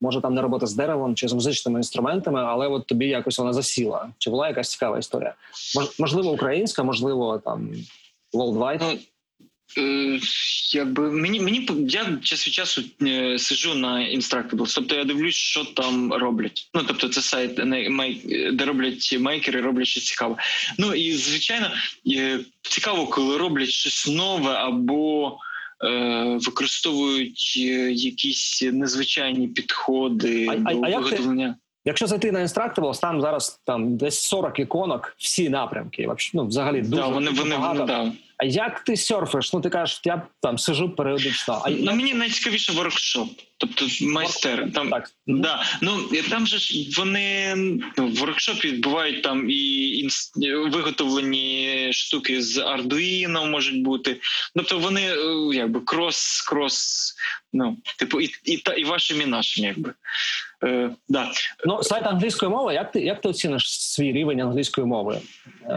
може там не робота з деревом чи з музичними інструментами, але от тобі якось вона засіла. Чи була якась цікава історія? Можливо, українська, можливо, там worldwide? Е, якби мені мені я час від часу е, сижу на Instructables, тобто я дивлюсь, що там роблять. Ну тобто, це сайт де роблять мейкери, роблять щось цікаве. Ну і звичайно е, цікаво, коли роблять щось нове або е, використовують якісь незвичайні підходи а, до а, виготовлення. Якщо зайти на Instructables, там зараз там десь 40 іконок, всі напрямки. Ну, взагалі дуже да, вони, вони, багато. Да. А як ти серфиш? Ну ти кажеш, я там сижу періодично. А ну, мені найцікавіше workshop, тобто майстер. Там так. Да. Ну там же ж вони ну, в workshop і відбувають там і інс... виготовлені штуки з Arduino можуть бути. Тобто вони е, якби крос, крос, ну типу, і і, та і вашими, і нашими, якби. Е, да. Ну, сайт англійської мови. Як ти як ти оціниш свій рівень англійської мови? *laughs*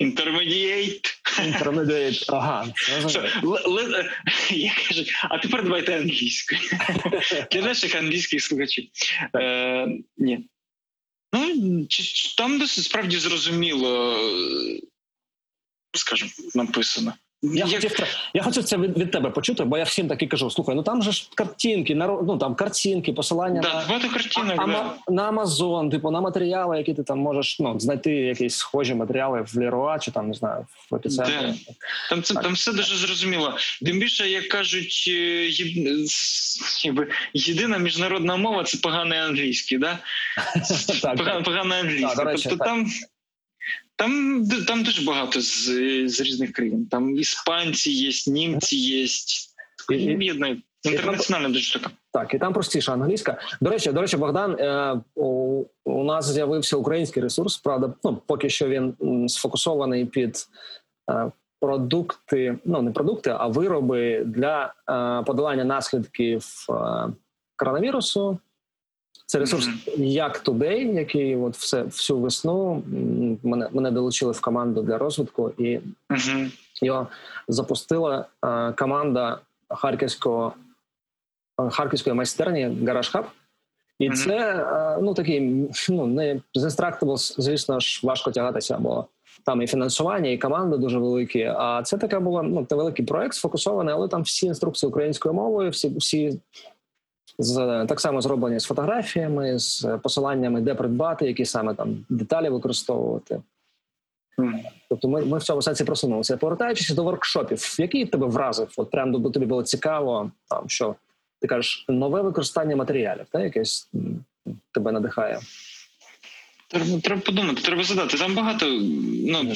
Intermediate. Intermediate, ага. Я кажу, а тепер давайте англійською. *laughs* Для наших англійських слухачів. Е, Ні. Ну, там досить справді зрозуміло, скажімо, написано. Я Як... хотів я хотів це від, від тебе почути, бо я всім таки кажу: слухай, ну там же ж картинки, ну там картинки, посилання да, на картинок, а, да. на Амазон, типу на матеріали, які ти там можеш ну, знайти якісь схожі матеріали в Леруа чи там не знаю в епіцентрі. Да. Там це там все дуже зрозуміло. Тим більше, як кажуть, е, єд... єдина міжнародна мова це поганий англійський, да? *laughs* Поганий англійський. Тобто там. Там там дуже багато з з різних країн. Там іспанці є, німці є. Єдна інтернаціональна дуже така. Так, і там простіша англійська. До речі, до речі, Богдан, е, у, у нас з'явився український ресурс. Правда, ну поки що він сфокусований під е, продукти, ну не продукти, а вироби для е, подолання наслідків е, коронавірусу. Це ресурс як Today, який от все всю весну мене мене долучили в команду для розвитку, і його запустила е, команда харківського харківської майстерні Гараж Хаб. І це е, ну такий ну не з Instructables, звісно ж, важко тягатися, бо там і фінансування, і команда дуже великі. А це таке було ну великий проект сфокусований, але там всі інструкції українською мовою, всі всі з так само зроблені з фотографіями, з посиланнями, де придбати, які саме там деталі використовувати. Тобто, ми ми в цьому сенсі просунулися. Повертаючись до воркшопів, який тебе вразив? От прям тобі було цікаво, там що ти кажеш, нове використання матеріалів, та якесь тебе надихає. Треба, треба подумати, треба задати. Там багато. Ну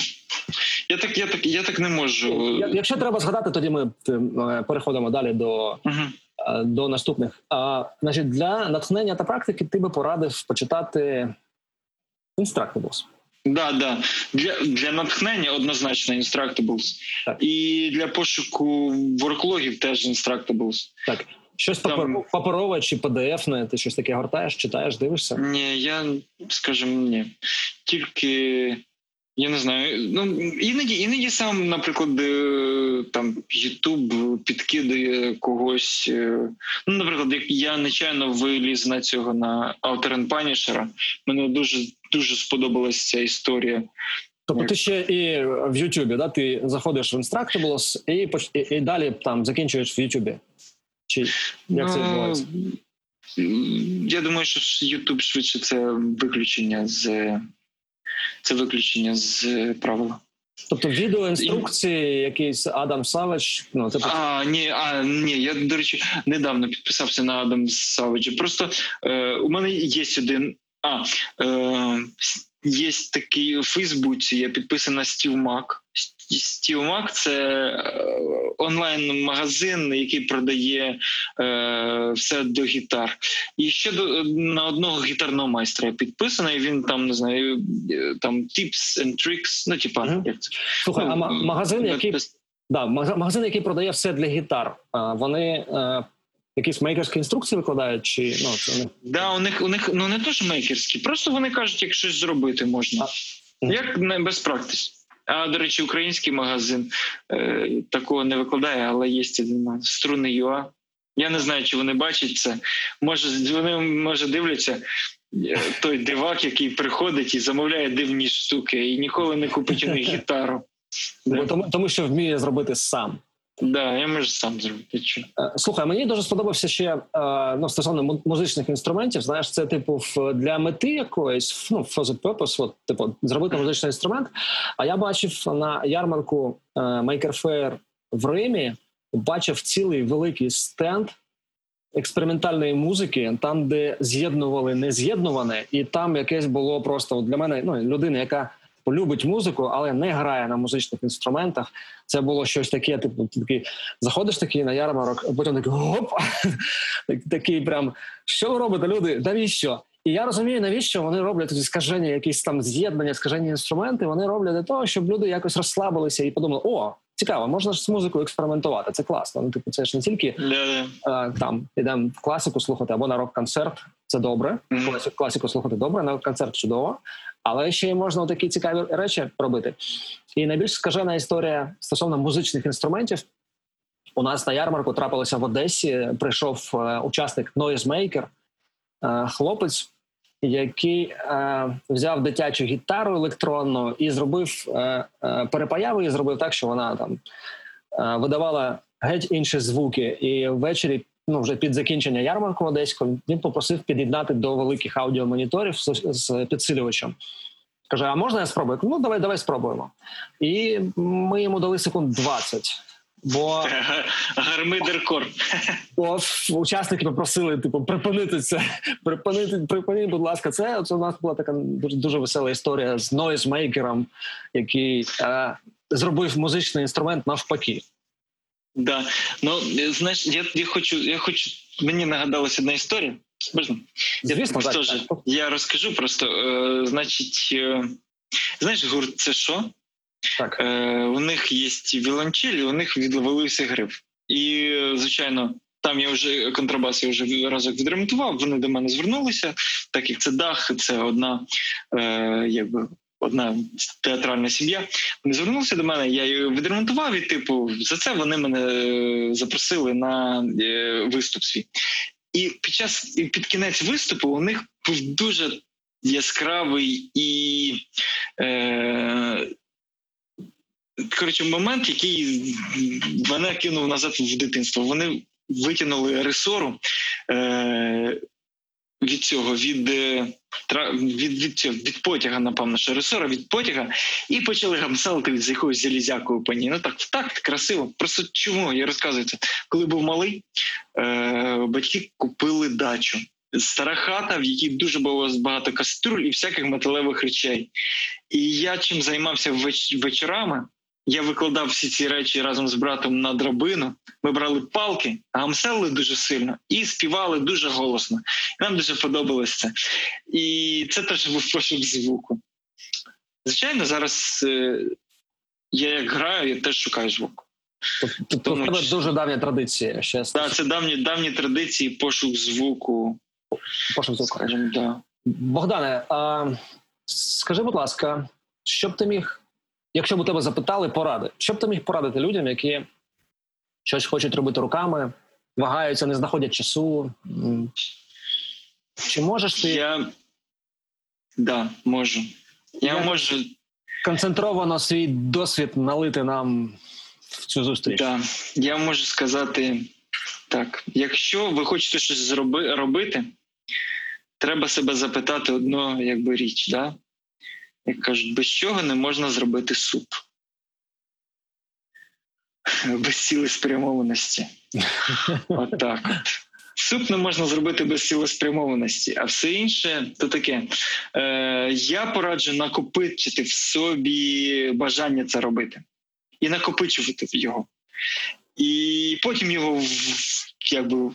я так, я так, я так не можу. Якщо треба згадати, тоді ми е, переходимо далі до угу. До наступних. А значить, для натхнення та практики ти би порадив почитати Instructables. Да, да. Для для натхнення однозначно Instructables. Так. І для пошуку ворклогів теж Instructables. Так. Щось Там... паперове чи PDF, ти щось таке гортаєш, читаєш, дивишся? Ні, я скажімо, ні. Тільки я не знаю. Ну іноді іноді сам, наприклад, там Ютуб підкидає когось. Е, ну, наприклад, як я нечайно виліз на цього на Outer Punisher, Мені дуже дуже сподобалася ця історія. Тобто ти ще і в Ютубі, да? Ти заходиш в Instructables і, і, і далі там закінчуєш в Ютубі. Чи як це ну, відбувається? Я думаю, що Ютуб швидше це виключення з це виключення з правила. Тобто відеоінструкції, якийсь Адам Савич. Ну типу... А, ні, а ні, я до речі недавно підписався на Адам Савича. Просто е, у мене є один. А е, Є такий у Фейсбуці, я підписана на Стів Мак. Стів Мак це е, онлайн-магазин, який продає е, все до гітар. І ще до на одного гітарного майстра я підписаний. Він там не знаю, е, там tips and tricks, Ну, типа, mm-hmm. як це слухай, ну, а магазин, який да, магазин, який продає все для гітар. Вони е, якісь мейкерські інструкції викладають, чи ну це не да, у них у них ну не то мейкерські, просто вони кажуть, як щось зробити можна, а. як не без практики. А до речі, український магазин е, такого не викладає, але є струни ЮА. Я не знаю, чи вони бачать це. Може, вони може дивляться е, той дивак, який приходить і замовляє дивні штуки, і ніколи не купить у них *laughs* гітару. Тому, тому що вміє зробити сам. Да, я можу сам зробити. Е, слухай, мені дуже сподобався ще е, ну, стосовно музичних інструментів. Знаєш, це типу для мети якоїсь ну for the purpose, от, типу, зробити музичний інструмент. А я бачив на ярмарку е, Maker Fair в Римі, бачив цілий великий стенд експериментальної музики, там, де з'єднували нез'єднуване, і там якесь було просто для мене ну, людина, яка любить музику, але не грає на музичних інструментах. Це було щось таке. Типу, такий заходиш такий на ярмарок, а потім такий гоп, *laughs* такий прям що ви робите, люди? Навіщо? І я розумію, навіщо вони роблять ці скаження, якісь там з'єднання, скажені інструменти. Вони роблять для того, щоб люди якось розслабилися і подумали: о, цікаво, можна ж з музикою експериментувати. Це класно. Ну, типу, це ж не тільки а, там ідемо в класику слухати або на рок-концерт. Це добре. Класику слухати добре, на концерт чудово. Але ще й можна такі цікаві речі робити. І найбільш скажена історія стосовно музичних інструментів. У нас на ярмарку трапилося в Одесі. Прийшов е, учасник Noisemaker, е, хлопець, який е, взяв дитячу гітару електронну і зробив е, е, перепаяв і зробив так, що вона там е, видавала геть інші звуки. І ввечері ну вже під закінчення ярмарку одеського, він попросив під'єднати до великих аудіомоніторів з, з підсилювачем. Каже: А можна я спробую? Ну давай, давай спробуємо. І ми йому дали секунд 20. Бо *laughs* Гармидеркор. *laughs* Бо учасники попросили типу припинити це. Припинити, припиніть, будь ласка, це це у нас була така дуже дуже весела історія з нойзмейкером, який е, зробив музичний інструмент навпаки. Да. Ну знаєш, я я хочу, я хочу. Мені нагадалася одна історія. Можна? Звісно, я, так, так. я розкажу просто. Е, Значить, е, знаєш, гурт це що? Так. Е, У них є вілончелі, у них відвалився гриб. І, звичайно, там я вже контрабас я вже разок відремонтував. Вони до мене звернулися, так як це дах, це одна е, якби одна театральна сім'я. Вони звернулися до мене. Я її відремонтував. І типу, за це вони мене е, запросили на е, виступ свій. І під час і під кінець виступу у них був дуже яскравий і е, коротше момент, який мене кинув назад в дитинство. Вони витягнули ресору. Е, від цього від е, від, від, цього, від потяга, напевно, що ресора від потяга, і почали гамселити з якоюсь залізякою по ній. Ну так так красиво. Просто чому я розказую це? Коли був малий, е, батьки купили дачу. стара хата, в якій дуже було багато каструль і всяких металевих речей. І я чим займався веч- вечорами. Я викладав всі ці речі разом з братом на драбину. Ми брали палки, гамселили дуже сильно і співали дуже голосно. І нам дуже подобалось це. І це теж був пошук звуку. Звичайно, зараз е, я як граю, я теж шукаю звук. Тобто Тому тебе що- дуже давня традиція. Ще Да, це давні давні традиції, пошук звуку, пошук звуку. скажімо, да. Богдане, а, скажи, будь ласка, що б ти міг, якщо б у тебе запитали поради, що б ти міг порадити людям, які щось хочуть робити руками, вагаються, не знаходять часу? Чи можеш ти Я да, можу. Я Я- можу концентровано свій досвід налити нам в цю зустріч? Да, я можу сказати так: якщо ви хочете щось зроби, робити, треба себе запитати одну якби річ, да? Як кажуть, без чого не можна зробити суп. *laughs* Без цілеспрямованості. *laughs* Отак. От. Суп не можна зробити без цілеспрямованості, а все інше то таке. Е, я пораджу накопичити в собі бажання це робити і накопичувати його. І потім його якби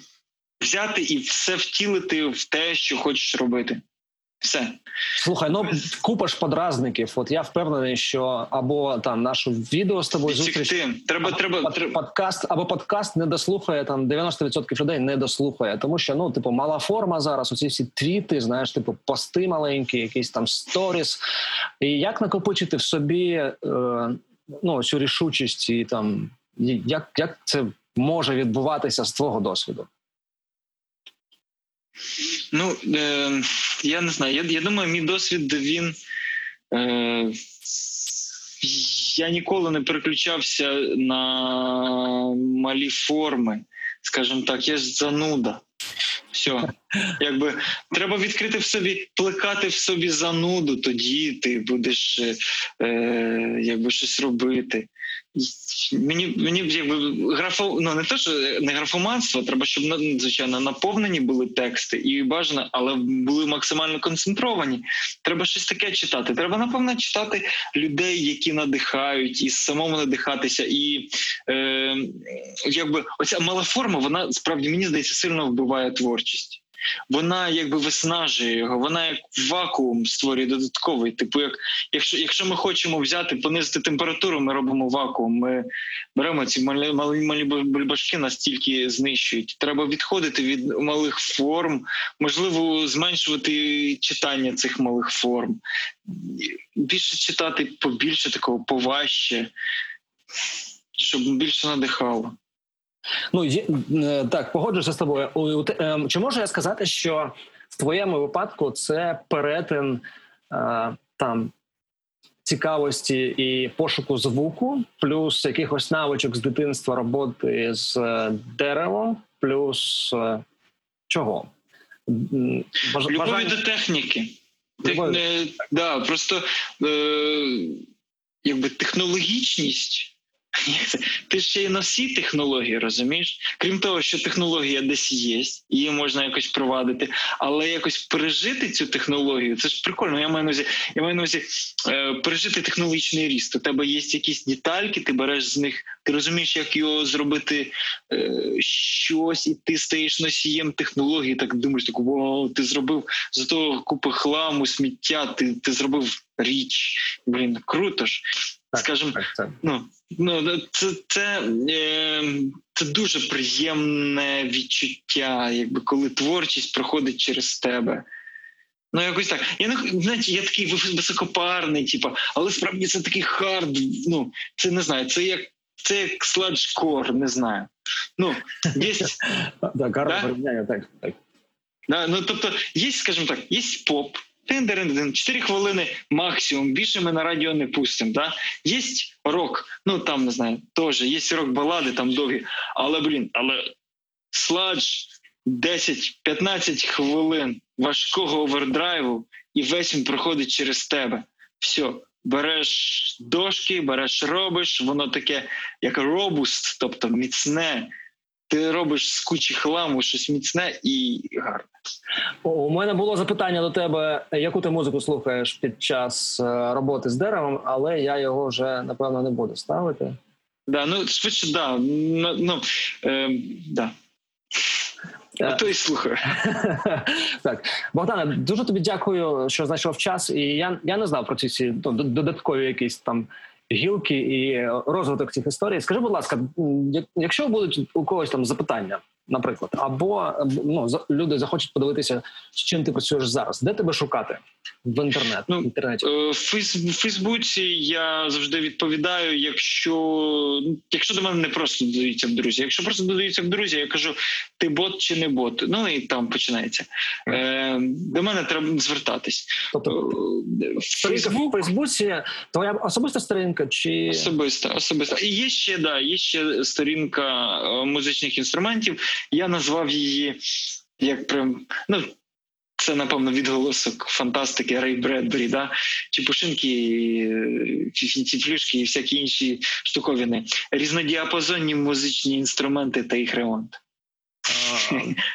взяти і все втілити в те, що хочеш робити. Все. Слухай, ну купа ж подразників. От я впевнений, що або там нашу відео з тобою зустріч. Треба, або треба, под- подкаст або подкаст не дослухає там 90% людей не дослухає, тому що ну, типу, мала форма зараз. Оці всі твіти, знаєш, типу, пости маленькі, якісь там сторіс. І як накопичити в собі е, ну, цю рішучість і там як, як це може відбуватися з твого досвіду? Ну е, я не знаю. Я, я думаю, мій досвід він. Е, я ніколи не переключався на малі форми, скажімо так, я ж зануда. Все, якби треба відкрити в собі, плекати в собі зануду, тоді ти будеш е, е, якби щось робити. Мені мені якби графо, ну не те, що не графоманство, треба, щоб на- звичайно наповнені були тексти і бажано, але були максимально концентровані. Треба щось таке читати. Треба напевно читати людей, які надихають, і самому надихатися. І е, якби оця мала форма, вона справді мені здається сильно вбиває творчість. Вона якби виснажує його, вона як вакуум створює додатковий. Типу, як якщо, якщо ми хочемо взяти, понизити температуру, ми робимо вакуум. Ми беремо ці малі малі, малі бульбашки, настільки знищують. Треба відходити від малих форм, можливо, зменшувати читання цих малих форм, більше читати побільше такого поважче, щоб більше надихало. Ну є, е, так, погоджуюся з тобою. У- у те- ем, Чи можу я сказати, що в твоєму випадку це перетин е, там цікавості і пошуку звуку, плюс якихось навичок з дитинства роботи з е, деревом, плюс е, чого? Баж- Любові бажання- до техніки. Тех, да, просто е, якби технологічність. *laughs* Ти ще й на всі технології, розумієш? Крім того, що технологія десь є, її можна якось провадити, але якось пережити цю технологію, це ж прикольно. Я маю на увазі, я маю на увазі е, пережити технологічний ріст. У тебе є якісь детальки, ти береш з них, ти розумієш, як його зробити е, щось, і ти стаєш носієм технології. Так думаєш, так вау, ти зробив з того купи хламу, сміття, ти, ти зробив річ. Блін, круто ж. Так, Скажімо, Так, це. Ну, ну це, це, е, це дуже приємне відчуття, якби коли творчість проходить через тебе. Ну, якось так. Я не знаєте, я такий високопарний, типу, але справді це такий hard. Ну, це не знаю, це як це як sludgecore, не знаю. Ну, є, *laughs* Так, гарне Да? порівняння, так, так. да, ну, тобто, є, скажімо так, є поп. Тин-дин-дин, 4 хвилини максимум, більше ми на радіо не пустимо. Да? Є рок, ну там не знаю, теж є рок-балади, там довгі. Але блін, але сладж 10-15 хвилин важкого овердрайву, і весь він проходить через тебе. Все, береш дошки, береш, робиш, воно таке, як робуст, тобто міцне. Ти робиш з кучі хламу щось міцне і гарне. У мене було запитання до тебе, яку ти музику слухаєш під час е, роботи з деревом, але я його вже напевно не буду ставити. Да, ну швидше, да. Ну, ну е, да. А то й слухаю. *laughs* так, Богдане, дуже тобі дякую, що знайшов час. І я я не знав про ці всі ну, додаткові якісь там гілки і розвиток цих історій. Скажи, будь ласка, якщо будуть у когось там запитання, наприклад, або ну люди захочуть подивитися, з чим ти працюєш зараз, де тебе шукати в інтернет ну, інтернеті? Е, в Фейсбуці я завжди відповідаю. Якщо якщо до мене не просто додаються в друзі, якщо просто додаються в друзі, я кажу: ти бот чи не бот? Ну і там починається. Е, До мене треба звертатись. Тобто е, в Фейсбуці твоя особиста сторінка чи особиста, особиста. І є ще да, є ще сторінка е, музичних інструментів. Я назвав її як прям ну. Це, напевно, відголосок фантастики Рей Бредбері, да? Чепушинки, флюшки і всякі інші штуковини. Різнодіапазонні музичні інструменти та їх ремонт.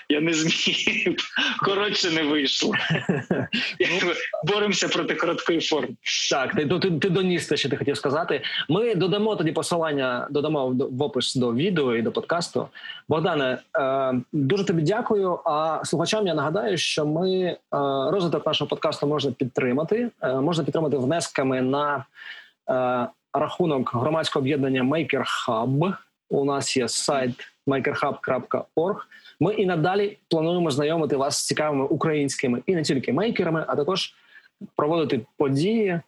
Я не зміг. Коротше, не вийшло. *laughs* Ну, боремося проти короткої форми. Так, ти ти, ти доніс те, що ти хотів сказати. Ми додамо тоді посилання, додамо в опис до відео і до подкасту. Богдане, е, дуже тобі дякую. А слухачам я нагадаю, що ми е, розвиток нашого подкасту можна підтримати. Е, можна підтримати внесками на рахунок громадського об'єднання Maker Hub. У нас є сайт makerhub.org. Ми і надалі плануємо знайомити вас з цікавими українськими і не тільки мейкерами, а також проводити події,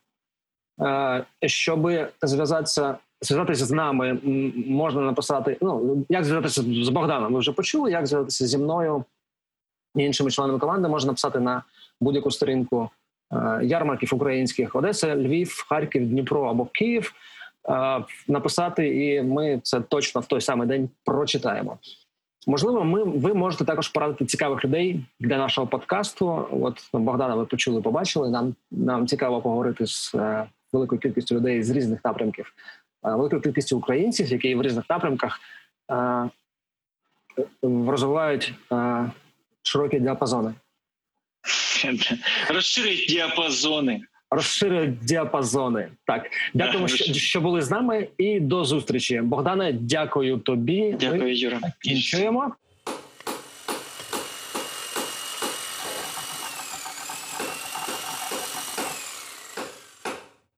е, щоб зв'язатися. Зв'язатися з нами можна написати. Ну як зв'язатися з Богданом? Ви вже почули, як зв'язатися зі мною і іншими членами команди можна написати на будь-яку сторінку е, ярмарків українських Одеса, Львів, Харків, Дніпро або Київ. Е, написати, і ми це точно в той самий день прочитаємо. Можливо, ми ви можете також порадити цікавих людей для нашого подкасту. От Богдана, ви почули, побачили. Нам нам цікаво поговорити з е, великою кількістю людей з різних напрямків, е, великою кількістю українців, які в різних напрямках е, розвивають е, широкі діапазони. Розширюють діапазони. Розширюють діапазони. Так, дякуємо, що, що були з нами, і до зустрічі. Богдане, дякую тобі. Дякую, Юра. Кінчуємо.